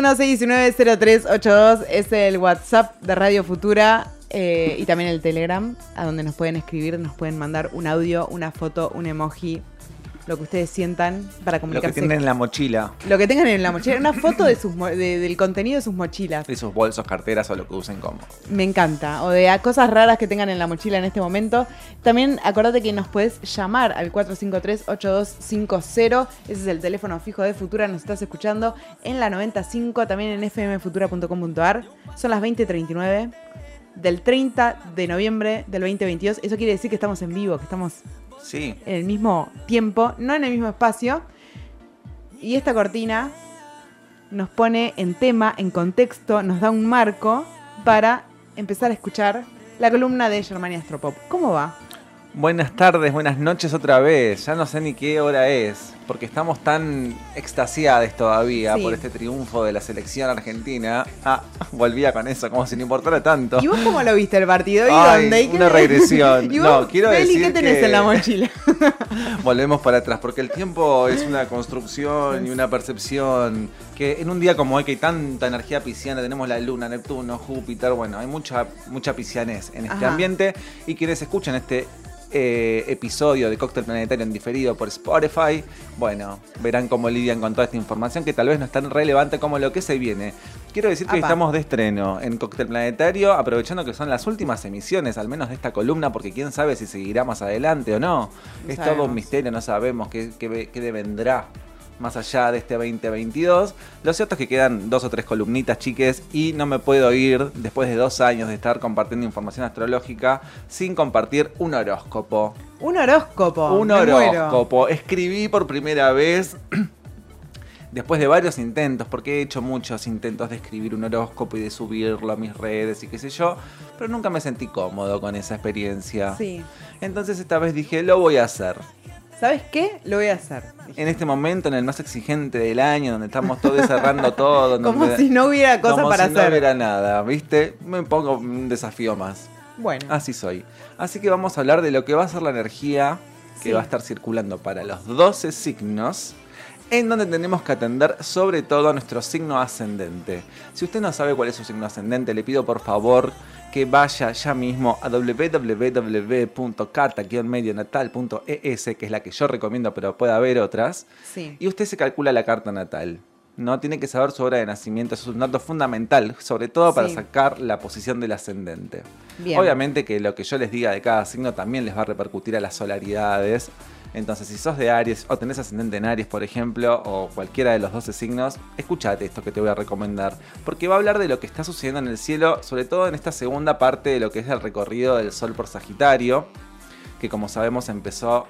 221-619-0382 es el WhatsApp de Radio Futura eh, y también el Telegram, a donde nos pueden escribir, nos pueden mandar un audio, una foto, un emoji, lo que ustedes sientan para Lo que comunicarse. tienen en la mochila, Lo que tengan en la mochila, una foto de sus de- del contenido de sus mochilas. de sus bolsos, carteras o lo que usen como. Me encanta. O de cosas raras que tengan en la mochila en este momento. También acordate que nos puedes llamar al 453-8250. Ese es el teléfono fijo de Futura. Nos estás escuchando en la 95, también en fmfutura.com.ar. Son las 20.39 del 30 de noviembre del 2022. Eso quiere decir que estamos en vivo, que estamos Sí, en el mismo tiempo, no en el mismo espacio. Y esta cortina nos pone en tema, en contexto, nos da un marco para empezar a escuchar la columna de Germania Astropop. ¿Cómo va? Buenas tardes, buenas noches otra vez. Ya no sé ni qué hora es, porque estamos tan extasiadas todavía Sí. por este triunfo de la selección argentina. Ah, volvía con eso, como si no importara tanto. ¿Y vos cómo lo viste el partido? ¿Y Ay, dónde? ¿Y qué- una regresión. ¿Y vos, No, quiero decir qué tenés que- en la mochila? Volvemos para atrás, porque el tiempo es una construcción y una percepción que en un día como hoy que hay tanta energía pisciana, tenemos la luna, Neptuno, Júpiter, bueno, hay mucha, mucha piscianés en este Ajá. ambiente y quienes escuchan este eh, episodio de Cóctel Planetario en diferido por Spotify, bueno, verán cómo lidian con toda esta información que tal vez no es tan relevante como lo que se viene. Quiero decir que Apa. estamos de estreno en Cóctel Planetario, aprovechando que son las últimas emisiones, al menos de esta columna, porque quién sabe si seguirá más adelante o no. No es todo un misterio, no sabemos qué, qué, qué devendrá más allá de este 2022. Lo cierto es que quedan dos o tres columnitas, chiques, y no me puedo ir, después de dos años de estar compartiendo información astrológica, sin compartir un horóscopo. Un horóscopo. un muero. horóscopo. Escribí por primera vez. Después de varios intentos, porque he hecho muchos intentos de escribir un horóscopo y de subirlo a mis redes y qué sé yo, pero nunca me sentí cómodo con esa experiencia. Sí. Entonces esta vez dije, lo voy a hacer. ¿Sabes qué? Lo voy a hacer. En este momento, en el más exigente del año, donde estamos todos cerrando todo. Como si no hubiera cosa como para si hacer. no hubiera nada, ¿viste? Me pongo un desafío más. Bueno. Así soy. Así que vamos a hablar de lo que va a ser la energía que Sí. va a estar circulando para los 12 signos, en donde tenemos que atender sobre todo a nuestro signo ascendente. Si usted no sabe cuál es su signo ascendente, le pido por favor que vaya ya mismo a www.carta-medionatal.es, que es la que yo recomiendo, pero puede haber otras, Sí. y usted se calcula la carta natal. No tiene que saber su hora de nacimiento, eso es un dato fundamental, sobre todo para Sí. sacar la posición del ascendente. Bien. Obviamente que lo que yo les diga de cada signo también les va a repercutir a las solaridades. Entonces, si sos de Aries o tenés ascendente en Aries, por ejemplo, o cualquiera de los 12 signos, escúchate esto que te voy a recomendar. Porque va a hablar de lo que está sucediendo en el cielo, sobre todo en esta segunda parte de lo que es el recorrido del Sol por Sagitario, que como sabemos empezó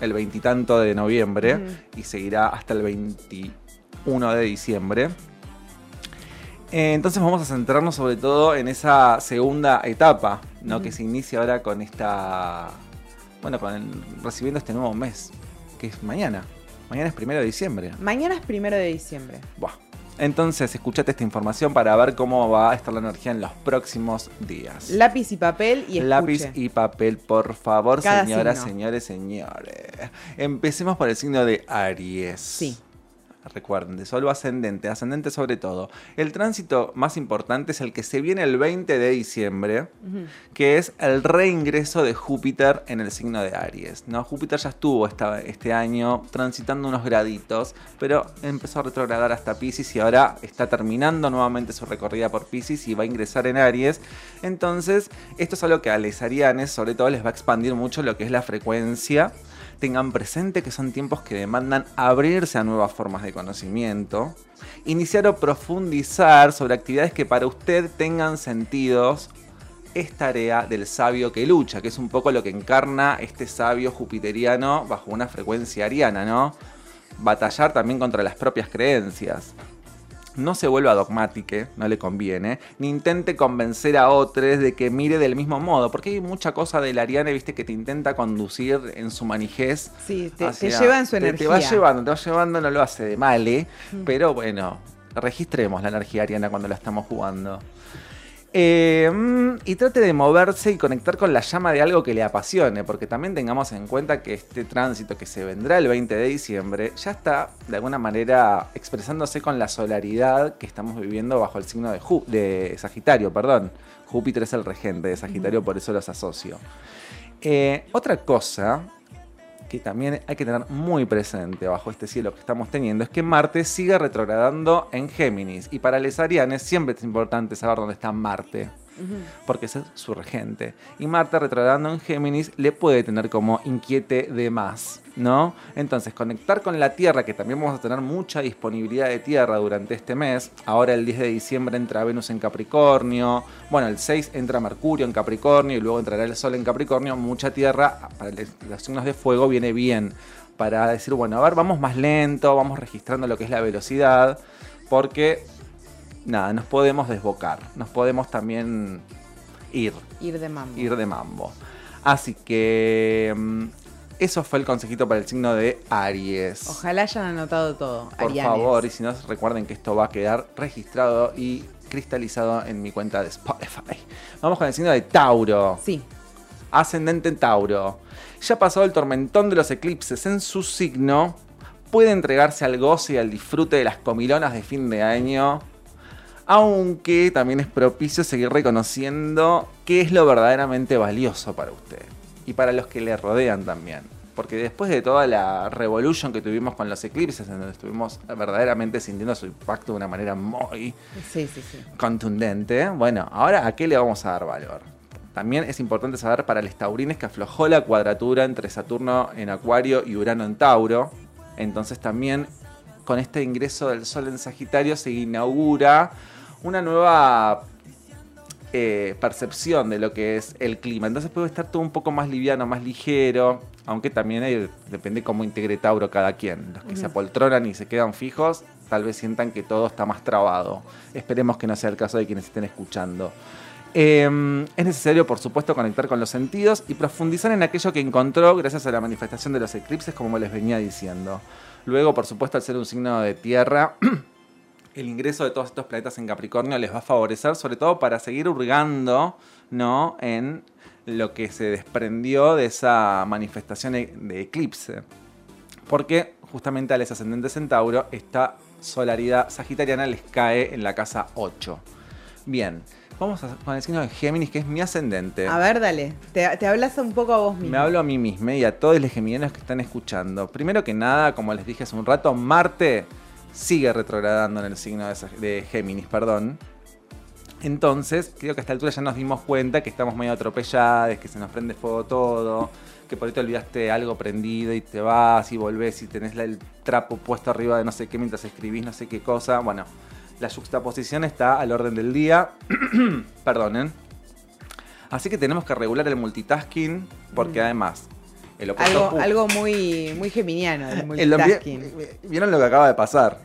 el veintitanto de noviembre y seguirá hasta el 21 de diciembre. Eh, Entonces vamos a centrarnos sobre todo en esa segunda etapa, ¿no? Que se inicia ahora con esta. Bueno, con el- recibiendo este nuevo mes, que es mañana. Mañana es primero de diciembre. Mañana es primero de diciembre. Buah. Entonces, escuchate esta información para ver cómo va a estar la energía en los próximos días. Lápiz y papel y escuche. Lápiz y papel, por favor, Cada señoras, signo. señores, señores. Empecemos por el signo de Aries. Sí. Recuerden, de solo ascendente, ascendente sobre todo. El tránsito más importante es el que se viene el 20 de diciembre, que es el reingreso de Júpiter en el signo de Aries. ¿no? Júpiter ya estuvo esta- este año transitando unos graditos, pero empezó a retrogradar hasta Pisces y ahora está terminando nuevamente su recorrida por Pisces y va a ingresar en Aries. Entonces, esto es algo que a los arianes, sobre todo, les va a expandir mucho lo que es la frecuencia. Tengan presente que son tiempos que demandan abrirse a nuevas formas de conocimiento, iniciar o profundizar sobre actividades que para usted tengan sentidos es tarea del sabio que lucha, que es un poco lo que encarna este sabio jupiteriano bajo una frecuencia ariana, ¿no? Batallar también contra las propias creencias. No se vuelva dogmática, no le conviene, ni intente convencer a otros de que mire del mismo modo, porque hay mucha cosa del ariane, viste, que te intenta conducir en su manijez. Sí, te, lleva en su te- energía. Te va llevando, te va llevando, no lo hace de mal, ¿eh? Mm. Pero bueno, registremos la energía ariana cuando la estamos jugando. Eh, mm, y trate de moverse y conectar con la llama de algo que le apasione, porque también tengamos en cuenta que este tránsito que se vendrá el 20 de diciembre ya está de alguna manera expresándose con la solaridad que estamos viviendo bajo el signo de, Ju- de Sagitario, perdón. Júpiter es el regente de Sagitario, por eso los asocio. Eh, otra cosa que también hay que tener muy presente bajo este cielo que estamos teniendo es que Marte sigue retrogradando en Géminis. Y para los arianes siempre es importante saber dónde está Marte, porque ese es su regente. Y Marte retrogradando en Géminis le puede tener como inquiete de más, ¿no? Entonces, conectar con la Tierra, que también vamos a tener mucha disponibilidad de Tierra durante este mes. Ahora el 10 de diciembre entra Venus en Capricornio. Bueno, el 6 entra Mercurio en Capricornio y luego entrará el Sol en Capricornio. Mucha Tierra para los signos de fuego viene bien para decir, bueno, a ver, vamos más lento, vamos registrando lo que es la velocidad, porque nada, nos podemos desbocar, nos podemos también ir, Ir de mambo. ir de mambo. Así que mm, eso fue el consejito para el signo de Aries. Ojalá hayan anotado todo. Por arianes. favor, y si no, recuerden que esto va a quedar registrado y cristalizado en mi cuenta de Spotify. Vamos con el signo de Tauro. Sí. Ascendente en Tauro. Ya pasado el tormentón de los eclipses en su signo, puede entregarse al goce y al disfrute de las comilonas de fin de año. Aunque también es propicio seguir reconociendo qué es lo verdaderamente valioso para usted. Y para los que le rodean también. Porque después de toda la revolution que tuvimos con los eclipses, en donde estuvimos verdaderamente sintiendo su impacto de una manera muy Sí, sí, sí. contundente. Bueno, ahora a qué le vamos a dar valor. También es importante saber para los taurines que aflojó la cuadratura entre Saturno en Acuario y Urano en Tauro. Entonces también con este ingreso del Sol en Sagitario se inaugura una nueva eh, percepción de lo que es el clima. Entonces puede estar todo un poco más liviano, más ligero, aunque también hay- depende cómo integre Tauro cada quien. Los que se apoltronan y se quedan fijos, tal vez sientan que todo está más trabado. Esperemos que no sea el caso de quienes estén escuchando. Eh, es necesario, por supuesto, conectar con los sentidos y profundizar en aquello que encontró gracias a la manifestación de los eclipses, como les venía diciendo. Luego, por supuesto, al ser un signo de tierra, el ingreso de todos estos planetas en Capricornio les va a favorecer, sobre todo para seguir hurgando ¿no? en lo que se desprendió de esa manifestación e- de eclipse. Porque justamente a los ascendentes en Tauro, esta solaridad sagitariana les cae en la casa 8. Bien, vamos a- con el signo de Géminis, que es mi ascendente. A ver, dale. Te, te hablas un poco a vos mismo. Me hablo a mí misma y a todos los geminianos que están escuchando. Primero que nada, como les dije hace un rato, Marte sigue retrogradando en el signo de, Géminis, perdón. Entonces, creo que a esta altura ya nos dimos cuenta que estamos medio atropellados, que se nos prende fuego todo, que por ahí te olvidaste algo prendido y te vas y volvés y tenés el trapo puesto arriba de no sé qué mientras escribís no sé qué cosa. Bueno, la juxtaposición está al orden del día. Perdonen. Así que tenemos que regular el multitasking porque además el Algo, muy, muy geminiano, el ¿Vieron lo que acaba de pasar?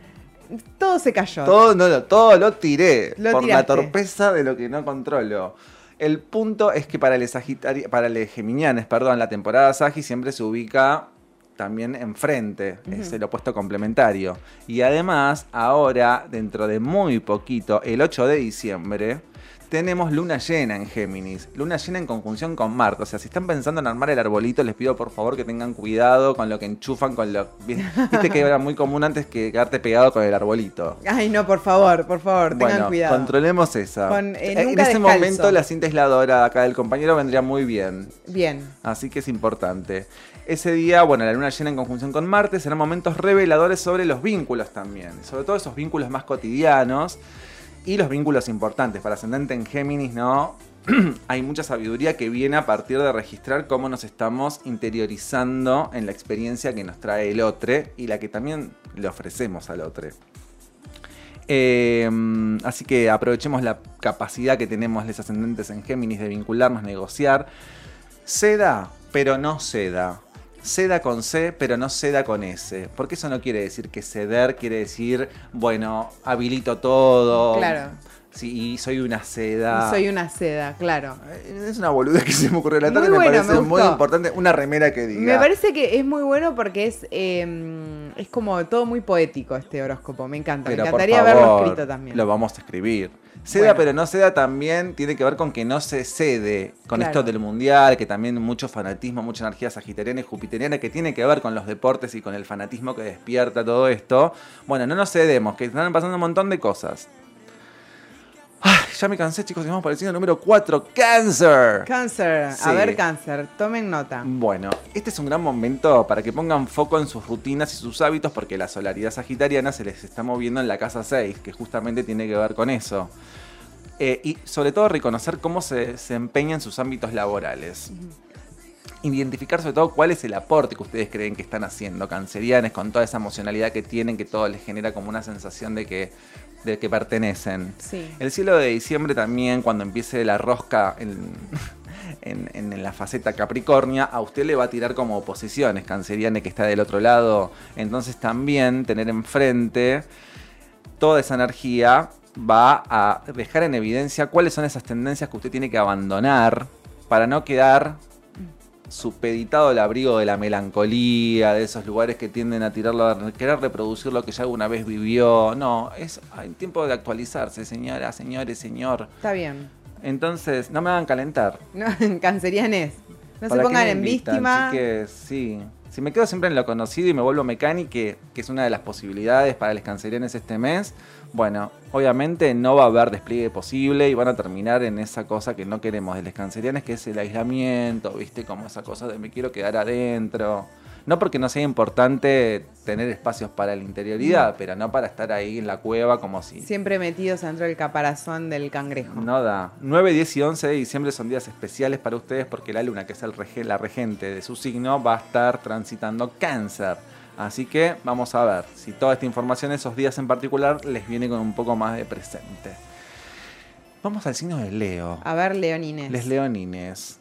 Todo se cayó. Todo, no, lo- todo lo tiré Lo por la torpeza de lo que no controlo. El punto es que para los Sagitari- para los Geminianes, perdón, la temporada Sagi siempre se ubica también enfrente, es el opuesto complementario. Y además, ahora, dentro de muy poquito, el 8 de diciembre, tenemos luna llena en Géminis. Luna llena en conjunción con Marte. O sea, si están pensando en armar el arbolito, les pido por favor que tengan cuidado con lo que enchufan, con lo... Viste que era muy común antes que quedarte pegado con el arbolito. Ay, no, por favor, por favor, tengan Bueno, cuidado. controlemos esa. Con, eh, en ese descalzo. momento la cinta aisladora acá del compañero vendría muy bien. Bien. Así que es importante. Ese día, bueno, la luna llena en conjunción con Marte serán momentos reveladores sobre los vínculos también. Sobre todo esos vínculos más cotidianos y los vínculos importantes. Para ascendente en Géminis, ¿no? Hay mucha sabiduría que viene a partir de registrar cómo nos estamos interiorizando en la experiencia que nos trae el otro y la que también le ofrecemos al otro. Eh, así que aprovechemos la capacidad que tenemos los ascendentes en Géminis de vincularnos, negociar. Ceda, pero no ceda. Ceda con C, pero no ceda con S. Porque eso no quiere decir que ceder quiere decir, bueno, habilito todo. Claro. Sí, y soy una seda. Soy una seda, claro. Eh, Es una boludez que se me ocurrió la tarde, Muy me bueno, parece me muy importante. Una remera que diga. Me parece que es muy bueno porque es, eh, es como todo muy poético este horóscopo. Me encanta. Pero Me por encantaría verlo favor, escrito también. Lo vamos a escribir. Ceda, Bueno. pero no ceda también tiene que ver con que no se cede con Claro. esto del mundial, que también mucho fanatismo, mucha energía sagitariana y jupiteriana que tiene que ver con los deportes y con el fanatismo que despierta todo esto. Bueno, no nos cedemos, que están pasando un montón de cosas. Ya me cansé, chicos, estamos pareciendo número 4, cáncer. Cáncer. Sí. A ver, cáncer. Tomen nota. Bueno, este es un gran momento para que pongan foco en sus rutinas y sus hábitos porque la solaridad sagitariana se les está moviendo en la casa 6, que justamente tiene que ver con eso. Eh, y sobre todo reconocer cómo se, se empeña en sus ámbitos laborales. Identificar sobre todo cuál es el aporte que ustedes creen que están haciendo, cancerianes, con toda esa emocionalidad que tienen, que todo les genera como una sensación de que, de que pertenecen. Sí. El cielo de diciembre también, cuando empiece la rosca en, en- en la faceta Capricornia, a usted le va a tirar como oposiciones, Canceriane que está del otro lado. Entonces también tener enfrente toda esa energía va a dejar en evidencia cuáles son esas tendencias que usted tiene que abandonar para no quedar supeditado al abrigo de la melancolía, de esos lugares que tienden a tirarlo, a querer reproducir lo que ya alguna vez vivió. No, es hay tiempo de actualizarse, señora, señores, señor. Está bien. Entonces, no me hagan calentar. No, cancerianes. No se ¿Para qué pongan en víctima. chiques? sí. Si me quedo siempre en lo conocido y me vuelvo mecánico, que es una de las posibilidades para los cancerianes este mes, bueno, obviamente no va a haber despliegue posible y van a terminar en esa cosa que no queremos de los cancerianes, que es el aislamiento, ¿viste? Como esa cosa de me quiero quedar adentro. No porque no sea importante tener espacios para la interioridad, pero no para estar ahí en la cueva como si... Siempre metidos dentro del caparazón del cangrejo. No da. 9, 10 y 11 de diciembre son días especiales para ustedes porque la luna, que es el la regente de su signo, va a estar transitando cáncer. Así que vamos a ver si toda esta información, esos días en particular, les viene con un poco más de presente. Vamos al signo de Leo. A ver, leonines. Les leonines.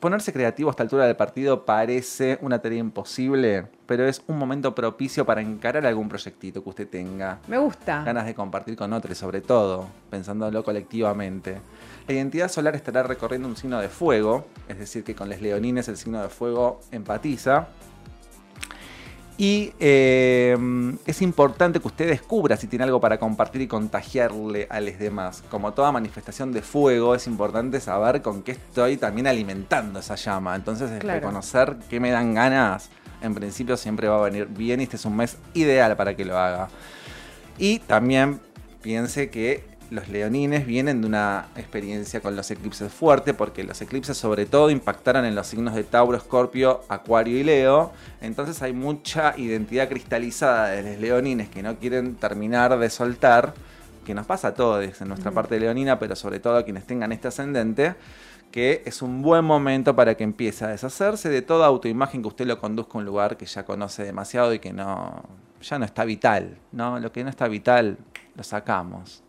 Ponerse creativo a esta altura del partido parece una tarea imposible, pero es un momento propicio para encarar algún proyectito que usted tenga Me gusta. ganas de compartir con otros, sobre todo, pensándolo colectivamente. La identidad solar estará recorriendo un signo de fuego, es decir, que con los leonines el signo de fuego empatiza. Y eh, es importante que usted descubra si tiene algo para compartir y contagiarle a los demás. Como toda manifestación de fuego, es importante saber con qué estoy también alimentando esa llama. Entonces, Claro. reconocer qué me dan ganas, en principio siempre va a venir bien y este es un mes ideal para que lo haga. Y también piense que los leonines vienen de una experiencia con los eclipses fuerte, porque los eclipses sobre todo impactaron en los signos de Tauro, Escorpio, Acuario y Leo. Entonces hay mucha identidad cristalizada de los leonines que no quieren terminar de soltar, que nos pasa a todos en nuestra parte leonina, pero sobre todo a quienes tengan este ascendente, que es un buen momento para que empiece a deshacerse de toda autoimagen que usted lo conduzca a un lugar que ya conoce demasiado y que no ya no está vital, ¿no? Lo que no está vital lo sacamos.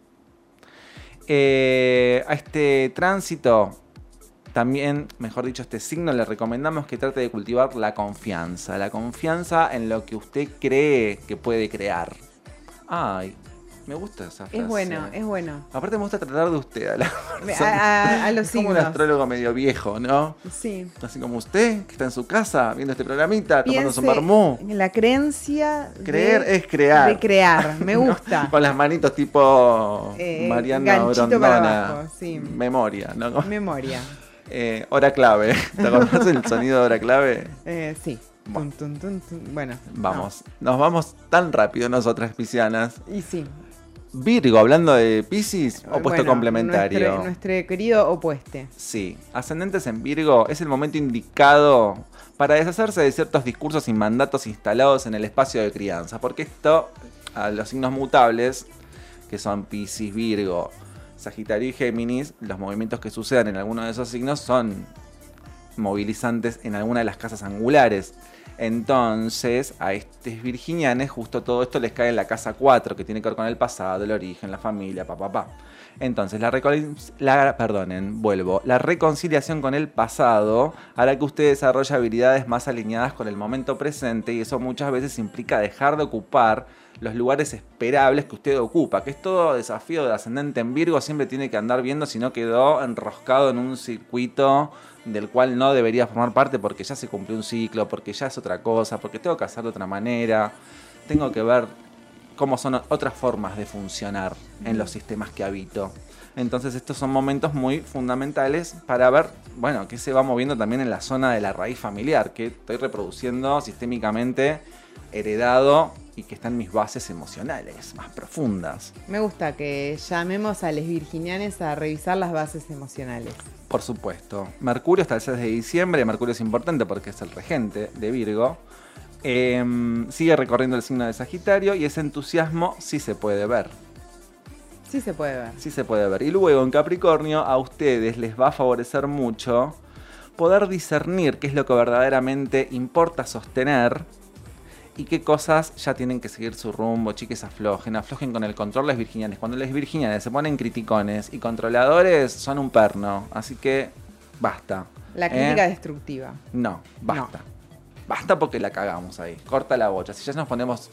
Eh, a este tránsito, también, mejor dicho, este signo, le recomendamos que trate de cultivar la confianza. La confianza en lo que usted cree que puede crear. Ay, me gusta esa frase. Es bueno, es bueno. Aparte me gusta tratar de usted. A, la A, persona. a- a los Es como un astrólogo medio viejo, ¿no? Sí. Así como usted, que está en su casa, viendo este programita, tomando su marmú. la creencia Creer de, es crear. de crear. Me ¿No? gusta. Con las manitos tipo Eh, Mariana Brondona. abajo, sí. Memoria, ¿no? Memoria. Eh, hora clave. ¿Te acordás del sonido de hora clave? Eh, sí. Bueno. Tun, tun, tun, tun. Bueno. Vamos. Nos vamos tan rápido nosotras, piscianas. Y sí. Virgo, hablando de Pisces, opuesto Bueno, complementario. Nuestro, nuestro querido opueste. Sí, ascendentes en Virgo es el momento indicado para deshacerse de ciertos discursos y mandatos instalados en el espacio de crianza, porque esto, a los signos mutables, que son Pisces, Virgo, Sagitario y Géminis, los movimientos que sucedan en alguno de esos signos son movilizantes en alguna de las casas angulares. Entonces, a estos virginianes, justo todo esto les cae en la casa 4, que tiene que ver con el pasado, el origen, la familia, papá, papá. Entonces, la, la- perdonen, vuelvo. La reconciliación con el pasado hará que usted desarrolle habilidades más alineadas con el momento presente y eso muchas veces implica dejar de ocupar los lugares esperables que usted ocupa, que es todo desafío de ascendente en Virgo, siempre tiene que andar viendo si no quedó enroscado en un circuito del cual no debería formar parte porque ya se cumplió un ciclo, porque ya es otra cosa, porque tengo que hacer de otra manera, tengo que ver cómo son otras formas de funcionar en los sistemas que habito. Entonces estos son momentos muy fundamentales para ver, bueno, qué se va moviendo también en la zona de la raíz familiar, que estoy reproduciendo sistémicamente, heredado y que están mis bases emocionales más profundas. Me gusta que llamemos a los virginianes a revisar las bases emocionales. Por supuesto. Mercurio está el 6 de diciembre, Mercurio es importante porque es el regente de Virgo. Em, sigue recorriendo el signo de Sagitario y ese entusiasmo sí se puede ver. Sí se puede ver. Sí se puede ver. Y luego en Capricornio a ustedes les va a favorecer mucho poder discernir qué es lo que verdaderamente importa sostener y qué cosas ya tienen que seguir su rumbo, chiques aflojen, aflojen con el control les virginianes. Cuando les virginianes se ponen criticones y controladores son un perno, así que basta. La crítica destructiva. No, basta. Basta porque la cagamos ahí. Corta la bocha. Si ya nos ponemos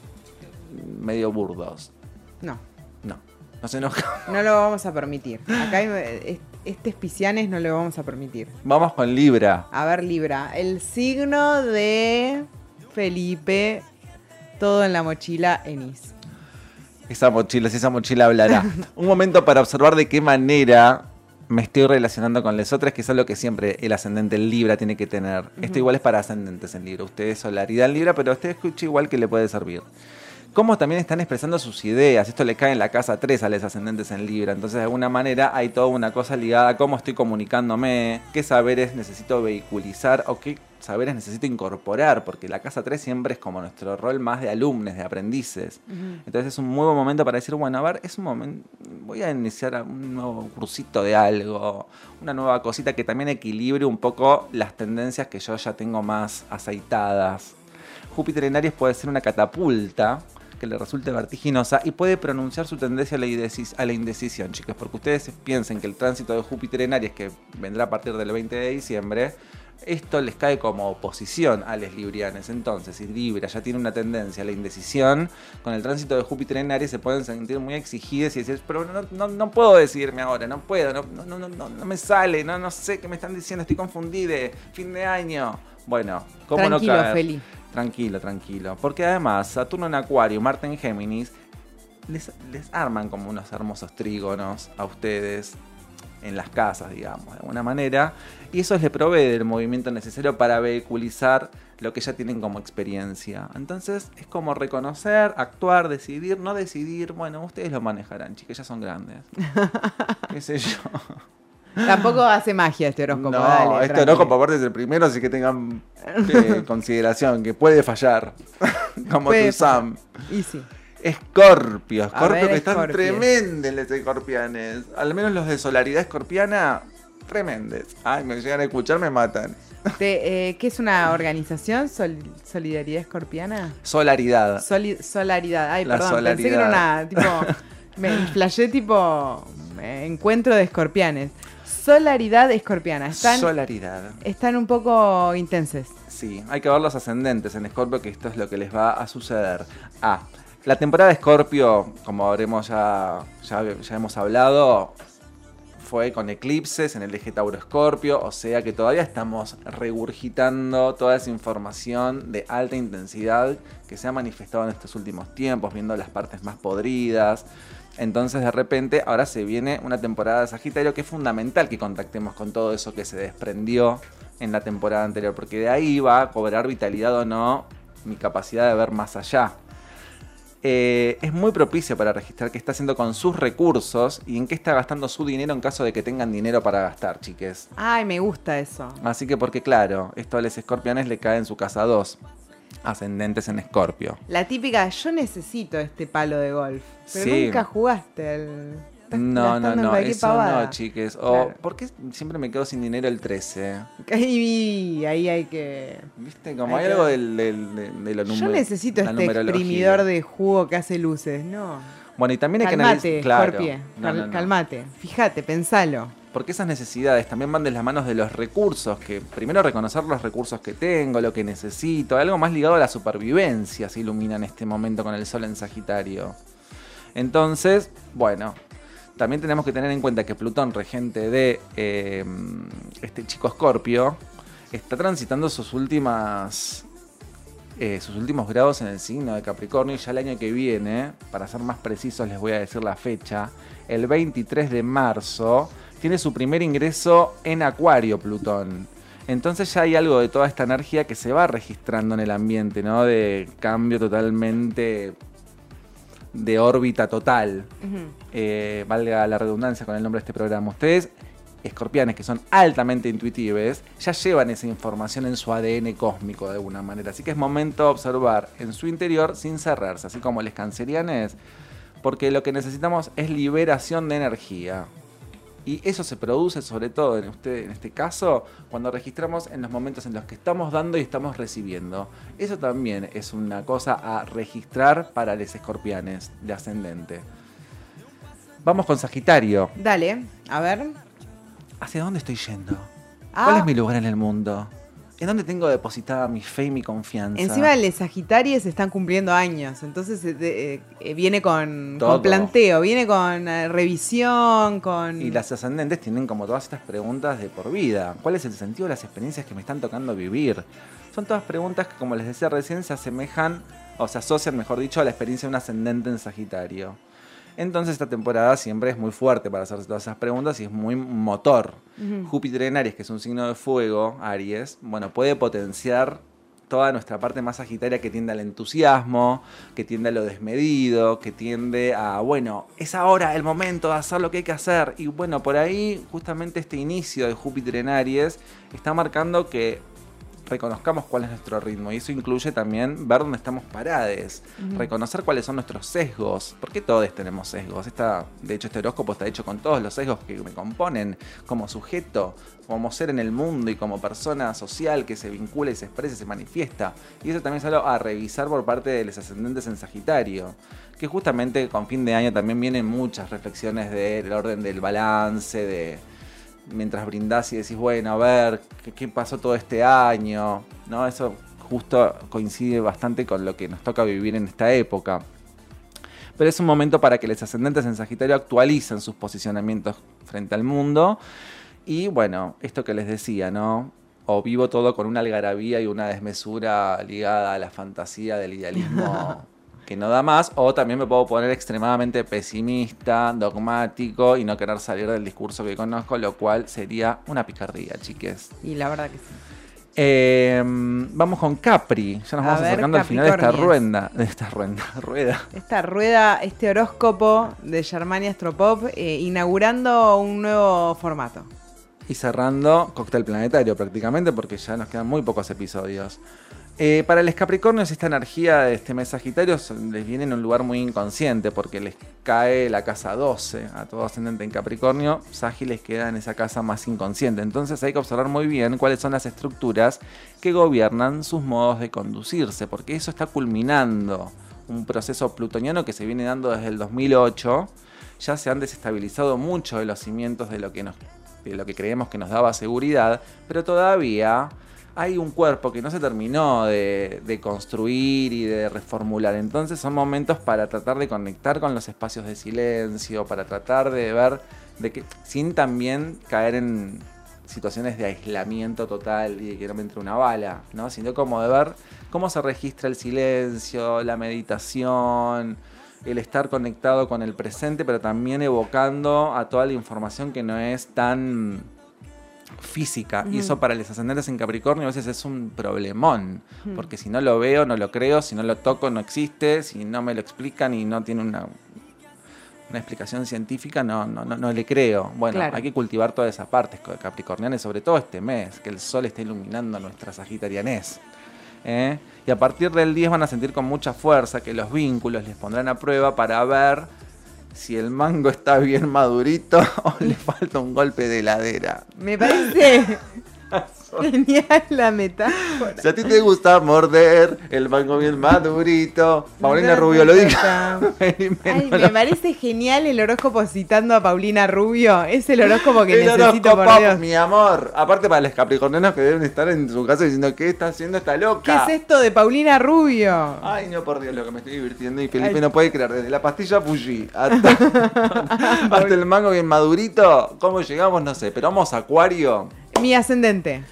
medio burdos. No. No. No se enoja. No lo vamos a permitir. Acá este espicianes no lo vamos a permitir. Vamos con Libra. A ver, Libra. El signo de Felipe. Todo en la mochila Enis. Esa mochila, si esa mochila hablará. Un momento para observar de qué manera me estoy relacionando con las otras, que es algo que siempre el ascendente en Libra tiene que tener. Esto igual es para ascendentes en Libra. Usted es solaridad en Libra, pero usted escucha igual que le puede servir cómo también están expresando sus ideas. Esto le cae en la casa 3 a los ascendentes en Libra. Entonces, de alguna manera, hay toda una cosa ligada a cómo estoy comunicándome, qué saberes necesito vehiculizar o qué saberes necesito incorporar, porque la casa 3 siempre es como nuestro rol más de alumnos, de aprendices. Entonces, es un muy buen momento para decir, bueno, a ver, es un momento, voy a iniciar un nuevo cursito de algo, una nueva cosita que también equilibre un poco las tendencias que yo ya tengo más aceitadas. Júpiter en Aries puede ser una catapulta que le resulte vertiginosa y puede pronunciar su tendencia a la, indecisión, chicos, porque ustedes piensen que el tránsito de Júpiter en Aries, que vendrá a partir del 20 de diciembre, esto les cae como oposición a los librianes. Entonces, si Libra ya tiene una tendencia a la indecisión, con el tránsito de Júpiter en Aries se pueden sentir muy exigidos y decir, pero no, puedo decidirme ahora, no puedo, no, no, no, no, me sale, no, no sé qué me están diciendo, estoy confundido, fin de año. Bueno, ¿cómo Tranquilo, no caer? Feliz. Tranquilo, tranquilo. Porque además, Saturno en Acuario, Marte en Géminis, les, arman como unos hermosos trígonos a ustedes en las casas, digamos, de alguna manera. Y eso les provee del movimiento necesario para vehiculizar lo que ya tienen como experiencia. Entonces es como reconocer, actuar, decidir, no decidir. Bueno, ustedes lo manejarán, chicas, ya son grandes. ¿Qué sé yo? Tampoco hace magia este horóscopo. No, este horóscopo aparte es el primero, así que tengan eh, consideración que puede fallar. Como tu Sam. Y sí. Escorpio, Escorpio que están tremendos los escorpianes. Al menos los de solaridad escorpiana, tremendos. Ay, me llegan a escuchar, me matan. Eh, ¿Qué es una organización? ¿Solidaridad escorpiana? Solaridad. solaridad. Ay, perdón, pensé que era una. Tipo, me flashé tipo encuentro de escorpianes. Solaridad escorpiana. Están, Solaridad. Están un poco intensos. Sí, hay que ver los ascendentes en Escorpio, que esto es lo que les va a suceder. Ah, la temporada de Escorpio, como habremos ya, ya, ya hemos hablado, fue con eclipses en el eje Tauro-Escorpio, o sea que todavía estamos regurgitando toda esa información de alta intensidad que se ha manifestado en estos últimos tiempos, viendo las partes más podridas, entonces de repente ahora se viene una temporada de Sagitario que es fundamental que contactemos con todo eso que se desprendió en la temporada anterior, porque de ahí va a cobrar vitalidad o no mi capacidad de ver más allá. Eh, es muy propicio para registrar qué está haciendo con sus recursos y en qué está gastando su dinero en caso de que tengan dinero para gastar, chiques. Ay, me gusta eso. Así que porque claro, esto a los escorpiones le cae en su casa 2 ascendentes en Escorpio. La típica, yo necesito este palo de golf, pero nunca jugaste el... No, no, no, eso no, chiques. O, ¿por qué siempre me quedo sin dinero el 13? Ahí, ahí hay que... ¿Viste? Como hay, algo del, del, de, de números. Yo necesito este exprimidor de jugo que hace luces, no. Bueno, y también hay que analizar... Claro. Calmate, fíjate, pensalo porque esas necesidades también van de las manos de los recursos, que primero reconocer los recursos que tengo, lo que necesito, algo más ligado a la supervivencia se ilumina en este momento con el sol en Sagitario. Entonces, bueno, también tenemos que tener en cuenta que Plutón, regente de eh, este chico Escorpio, está transitando sus últimas eh, sus últimos grados en el signo de Capricornio y ya el año que viene, para ser más precisos les voy a decir la fecha, el 23 de marzo, tiene su primer ingreso en Acuario Plutón. Entonces ya hay algo de toda esta energía que se va registrando en el ambiente, ¿no? De cambio totalmente de órbita total. Eh, valga la redundancia con el nombre de este programa. Ustedes, escorpianes que son altamente intuitivos, ya llevan esa información en su ADN cósmico de alguna manera. Así que es momento de observar en su interior sin cerrarse, así como los cancerianes, porque lo que necesitamos es liberación de energía. Y eso se produce sobre todo en, usted, en este caso cuando registramos en los momentos en los que estamos dando y estamos recibiendo. Eso también es una cosa a registrar para los escorpianes de ascendente. Vamos con Sagitario. Dale, a ver. ¿Hacia dónde estoy yendo? Ah. ¿Cuál es mi lugar en el mundo? ¿En dónde tengo depositada mi fe y mi confianza? Encima los Sagitarios están cumpliendo años, entonces eh, de- eh, viene con, planteo, viene con eh, revisión, con... Y las ascendentes tienen como todas estas preguntas de por vida. ¿Cuál es el sentido de las experiencias que me están tocando vivir? Son todas preguntas que, como les decía recién, se asemejan o se asocian, mejor dicho, a la experiencia de un ascendente en Sagitario. Entonces esta temporada siempre es muy fuerte para hacerse todas esas preguntas y es muy motor. Júpiter en Aries, que es un signo de fuego, Aries, bueno, puede potenciar toda nuestra parte más sagitaria que tiende al entusiasmo, que tiende a lo desmedido, que tiende a, bueno, es ahora el momento de hacer lo que hay que hacer. Y bueno, por ahí justamente este inicio de Júpiter en Aries está marcando que reconozcamos cuál es nuestro ritmo y eso incluye también ver dónde estamos parades, reconocer cuáles son nuestros sesgos, porque todos tenemos sesgos. Esta, de hecho, este horóscopo está hecho con todos los sesgos que me componen como sujeto, como ser en el mundo y como persona social que se vincula y se expresa y se manifiesta. Y eso también es algo a revisar por parte de los ascendentes en Sagitario, que justamente con fin de año también vienen muchas reflexiones del orden del balance, de mientras brindás y decís, bueno, a ver, ¿qué, qué pasó todo este año? ¿No? Eso justo coincide bastante con lo que nos toca vivir en esta época. Pero es un momento para que los ascendentes en Sagitario actualicen sus posicionamientos frente al mundo. Y bueno, esto que les decía, ¿no? O vivo todo con una algarabía y una desmesura ligada a la fantasía del idealismo que no da más, o también me puedo poner extremadamente pesimista, dogmático y no querer salir del discurso que conozco, lo cual sería una picardía, chiques. Y la verdad que sí. Eh, vamos con Capri, ya nos A vamos ver, acercando al final de esta rueda, de esta rueda, rueda. Esta rueda, este horóscopo de Germania Astropop, eh, inaugurando un nuevo formato. Y cerrando Cóctel Planetario prácticamente porque ya nos quedan muy pocos episodios. Eh, para los Capricornios esta energía de este mes Sagitario les viene en un lugar muy inconsciente porque les cae la casa 12 a todo ascendente en Capricornio. Sagi les queda en esa casa más inconsciente. Entonces hay que observar muy bien cuáles son las estructuras que gobiernan sus modos de conducirse porque eso está culminando un proceso plutoniano que se viene dando desde el 2008. Ya se han desestabilizado mucho de los cimientos de lo que nos de lo que creemos que nos daba seguridad, pero todavía hay un cuerpo que no se terminó de, construir y de reformular. Entonces son momentos para tratar de conectar con los espacios de silencio, para tratar de ver, de que, sin también caer en situaciones de aislamiento total y de que no me entre una bala, ¿no? Sino como de ver cómo se registra el silencio, la meditación, el estar conectado con el presente, pero también evocando a toda la información que no es tan física. Y eso para los ascendentes en Capricornio a veces es un problemón. Porque si no lo veo, no lo creo, si no lo toco, no existe, si no me lo explican y no tiene una, una explicación científica, no, no, no, no le creo. Bueno, Claro. hay que cultivar todas esas partes capricornianas, sobre todo este mes, que el sol está iluminando nuestra sagitarianés. ¿eh? Y a partir del 10 van a sentir con mucha fuerza que los vínculos les pondrán a prueba para ver si el mango está bien madurito o le falta un golpe de heladera. Me parece genial la metáfora. Si a ti te gusta morder el mango bien madurito, Paulina Rubio lo dijo. Ay, me parece genial el horóscopo citando a Paulina Rubio. Es el horóscopo que El necesito, por horóscopo, Dios. mi amor. Aparte para los capricornianos que deben estar en su casa diciendo, ¿qué está haciendo esta ¿Qué loca? es esto de Paulina Rubio? Ay, no, por Dios, lo que me estoy divirtiendo. Y Felipe Ay. no puede creer, desde la pastilla Fuji hasta, hasta el mango bien madurito. ¿Cómo llegamos? No sé, pero vamos a Acuario. Mi ascendente.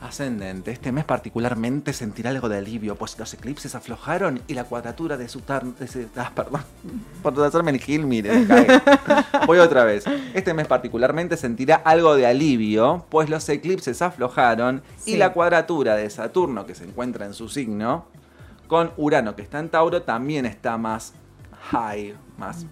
Ascendente, este mes particularmente sentirá algo de alivio, pues los eclipses aflojaron y la cuadratura de su ah, perdón, por hacerme el gil, mire. Voy otra vez. Este mes particularmente sentirá algo de alivio, pues los eclipses aflojaron y Sí. la cuadratura de Saturno, que se encuentra en su signo, con Urano, que está en Tauro, también está más high, más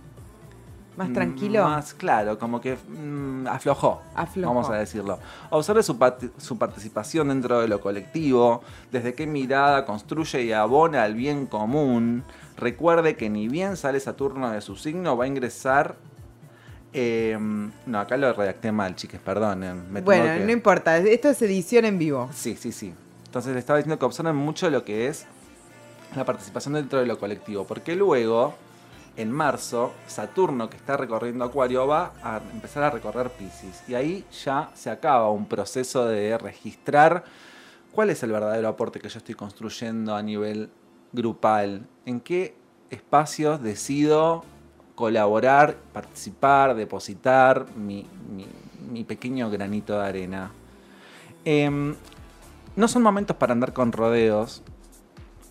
Más tranquilo. más claro, como que mm, aflojó, Aflojó. vamos a decirlo. Observe su, su participación dentro de lo colectivo, desde qué mirada construye y abona al bien común. Recuerde que ni bien sale Saturno de su signo, va a ingresar... eh, no, acá lo redacté mal, chiques, perdonen. me bueno, que- no importa. Esto es edición en vivo. Sí, sí, sí. Entonces le estaba diciendo que observen mucho lo que es la participación dentro de lo colectivo, porque luego, en marzo, Saturno, que está recorriendo Acuario, va a empezar a recorrer Pisces. Y ahí ya se acaba un proceso de registrar cuál es el verdadero aporte que yo estoy construyendo a nivel grupal, en qué espacios decido colaborar, participar, depositar mi, pequeño granito de arena. Em, no son momentos para andar con rodeos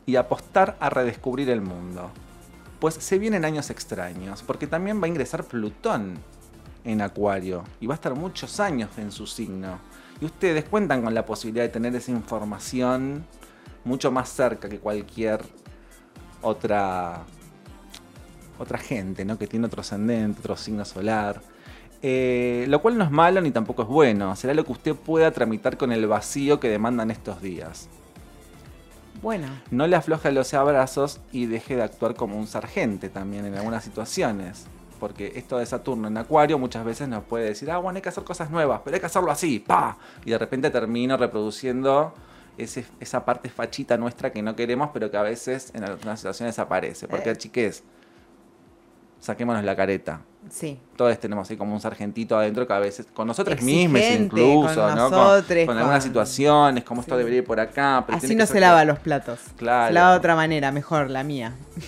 y apostar a redescubrir el mundo. Pues se vienen años extraños, porque también va a ingresar Plutón en Acuario y va a estar muchos años en su signo. Y ustedes cuentan con la posibilidad de tener esa información mucho más cerca que cualquier otra otra gente, ¿no? Que tiene otro ascendente, otro signo solar. Eh, lo cual no es malo ni tampoco es bueno. Será lo que usted pueda tramitar con el vacío que demandan estos días. Bueno, No le afloje los abrazos y deje de actuar como un sargente también en algunas situaciones. Porque esto de Saturno en Acuario muchas veces nos puede decir, ah, bueno, hay que hacer cosas nuevas, pero hay que hacerlo así, pa. Y de repente termino reproduciendo ese- esa parte fachita nuestra que no queremos, pero que a veces en algunas situaciones aparece. Porque, Eh. chiques, saquémonos la careta. Sí. Todos tenemos ahí como un sargentito adentro que a veces, con nosotros mismos incluso, con ¿no? nosotres, con, algunas con- situaciones, como esto debería ir por acá. pero Así no se lava que- los platos. Claro. Se lava de otra manera, mejor, la mía.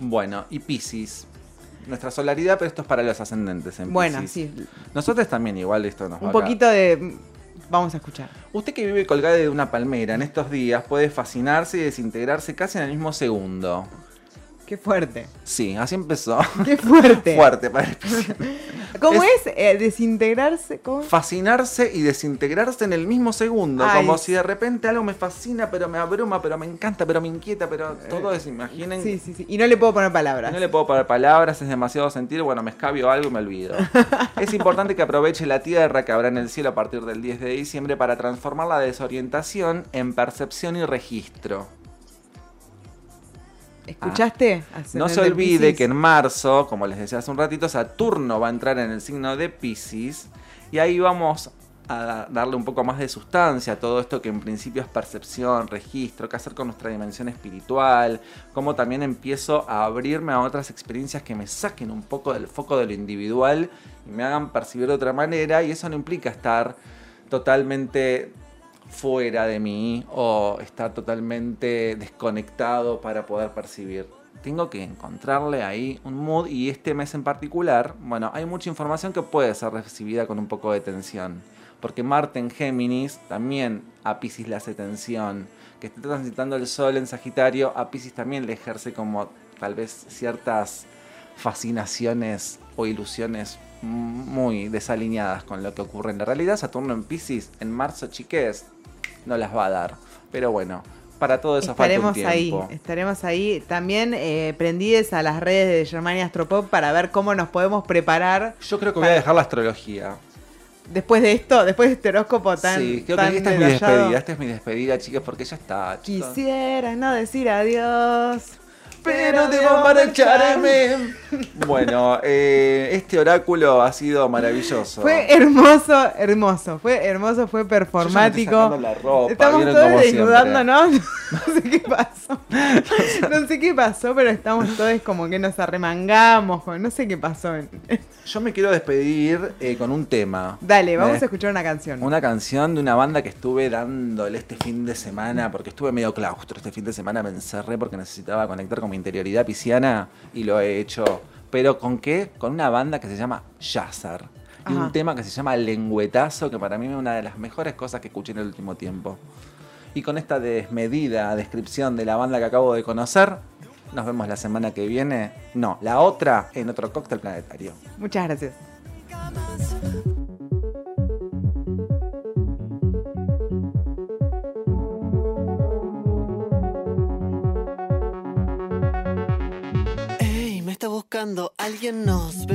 Bueno, y Pisces. Nuestra solaridad, pero esto es para los ascendentes en Bueno, Piscis. sí. Nosotros también igual esto nos va Un acá. poquito de... Vamos a escuchar. Usted que vive colgada de una palmera en estos días puede fascinarse y desintegrarse casi en el mismo segundo. Qué fuerte. Sí, así empezó. Qué fuerte. Fuerte para. ¿Cómo Es- es? Eh, desintegrarse. ¿Cómo? Fascinarse y desintegrarse en el mismo segundo. Ay, como si de repente algo me fascina, pero me abruma, pero me encanta, pero me inquieta, pero todo es, imaginen. Sí, sí, sí. Y no le puedo poner palabras. No le puedo poner palabras, es demasiado sentir, bueno, me escabio algo y me olvido. es importante que aproveche la tierra que habrá en el cielo a partir del 10 de diciembre para transformar la desorientación en percepción y registro. ¿Escuchaste? No Ascendente se olvide que en marzo, como les decía hace un ratito, Saturno va a entrar en el signo de Pisces y ahí vamos a darle un poco más de sustancia a todo esto que en principio es percepción, registro, qué hacer con nuestra dimensión espiritual, cómo también empiezo a abrirme a otras experiencias que me saquen un poco del foco de lo individual y me hagan percibir de otra manera y eso no implica estar totalmente fuera de mí o estar totalmente desconectado para poder percibir. Tengo que encontrarle ahí un mood y este mes en particular, bueno, hay mucha información que puede ser recibida con un poco de tensión. Porque Marte en Géminis también a Pisces le hace tensión. Que esté transitando el Sol en Sagitario, a Pisces también le ejerce como tal vez ciertas fascinaciones o ilusiones muy desalineadas con lo que ocurre en la realidad. Saturno en Pisces en marzo, chiques, no las va a dar. Pero bueno, para todo eso Estaremos falta un ahí, estaremos ahí. También eh, prendides a las redes de Germania Astropop para ver cómo nos podemos preparar Yo creo que voy a dejar la astrología. después de esto, después de este horóscopo tan, sí, creo tan que esta es mi despedida. Esta es mi despedida, chicas, porque ya está. chicos. Quisiera no decir adiós. Pero debo marcharme. Bueno, eh, este oráculo ha sido maravilloso. Fue hermoso, hermoso. Fue hermoso, fue Yo ya me estoy performático. sacando la ropa, estamos ¿vieron todos desnudándonos. No sé qué pasó. No sé qué pasó, pero estamos todos como que nos arremangamos. No sé qué pasó. Yo me quiero despedir eh, con un tema. Dale, vamos a escuchar una canción. Una canción de una banda que estuve dándole este fin de semana, porque estuve medio claustro. Este fin de semana me encerré porque necesitaba conectar con mi interioridad pisciana y lo he hecho. ¿Pero con qué? Con una banda que se llama Yazzar. y Ajá. un tema que se llama Lengüetazo, que para mí es una de las mejores cosas que escuché en el último tiempo. Y con esta desmedida descripción de la banda que acabo de conocer, nos vemos la semana que viene. No, la otra en otro cóctel planetario. Muchas gracias. Está buscando, alguien nos.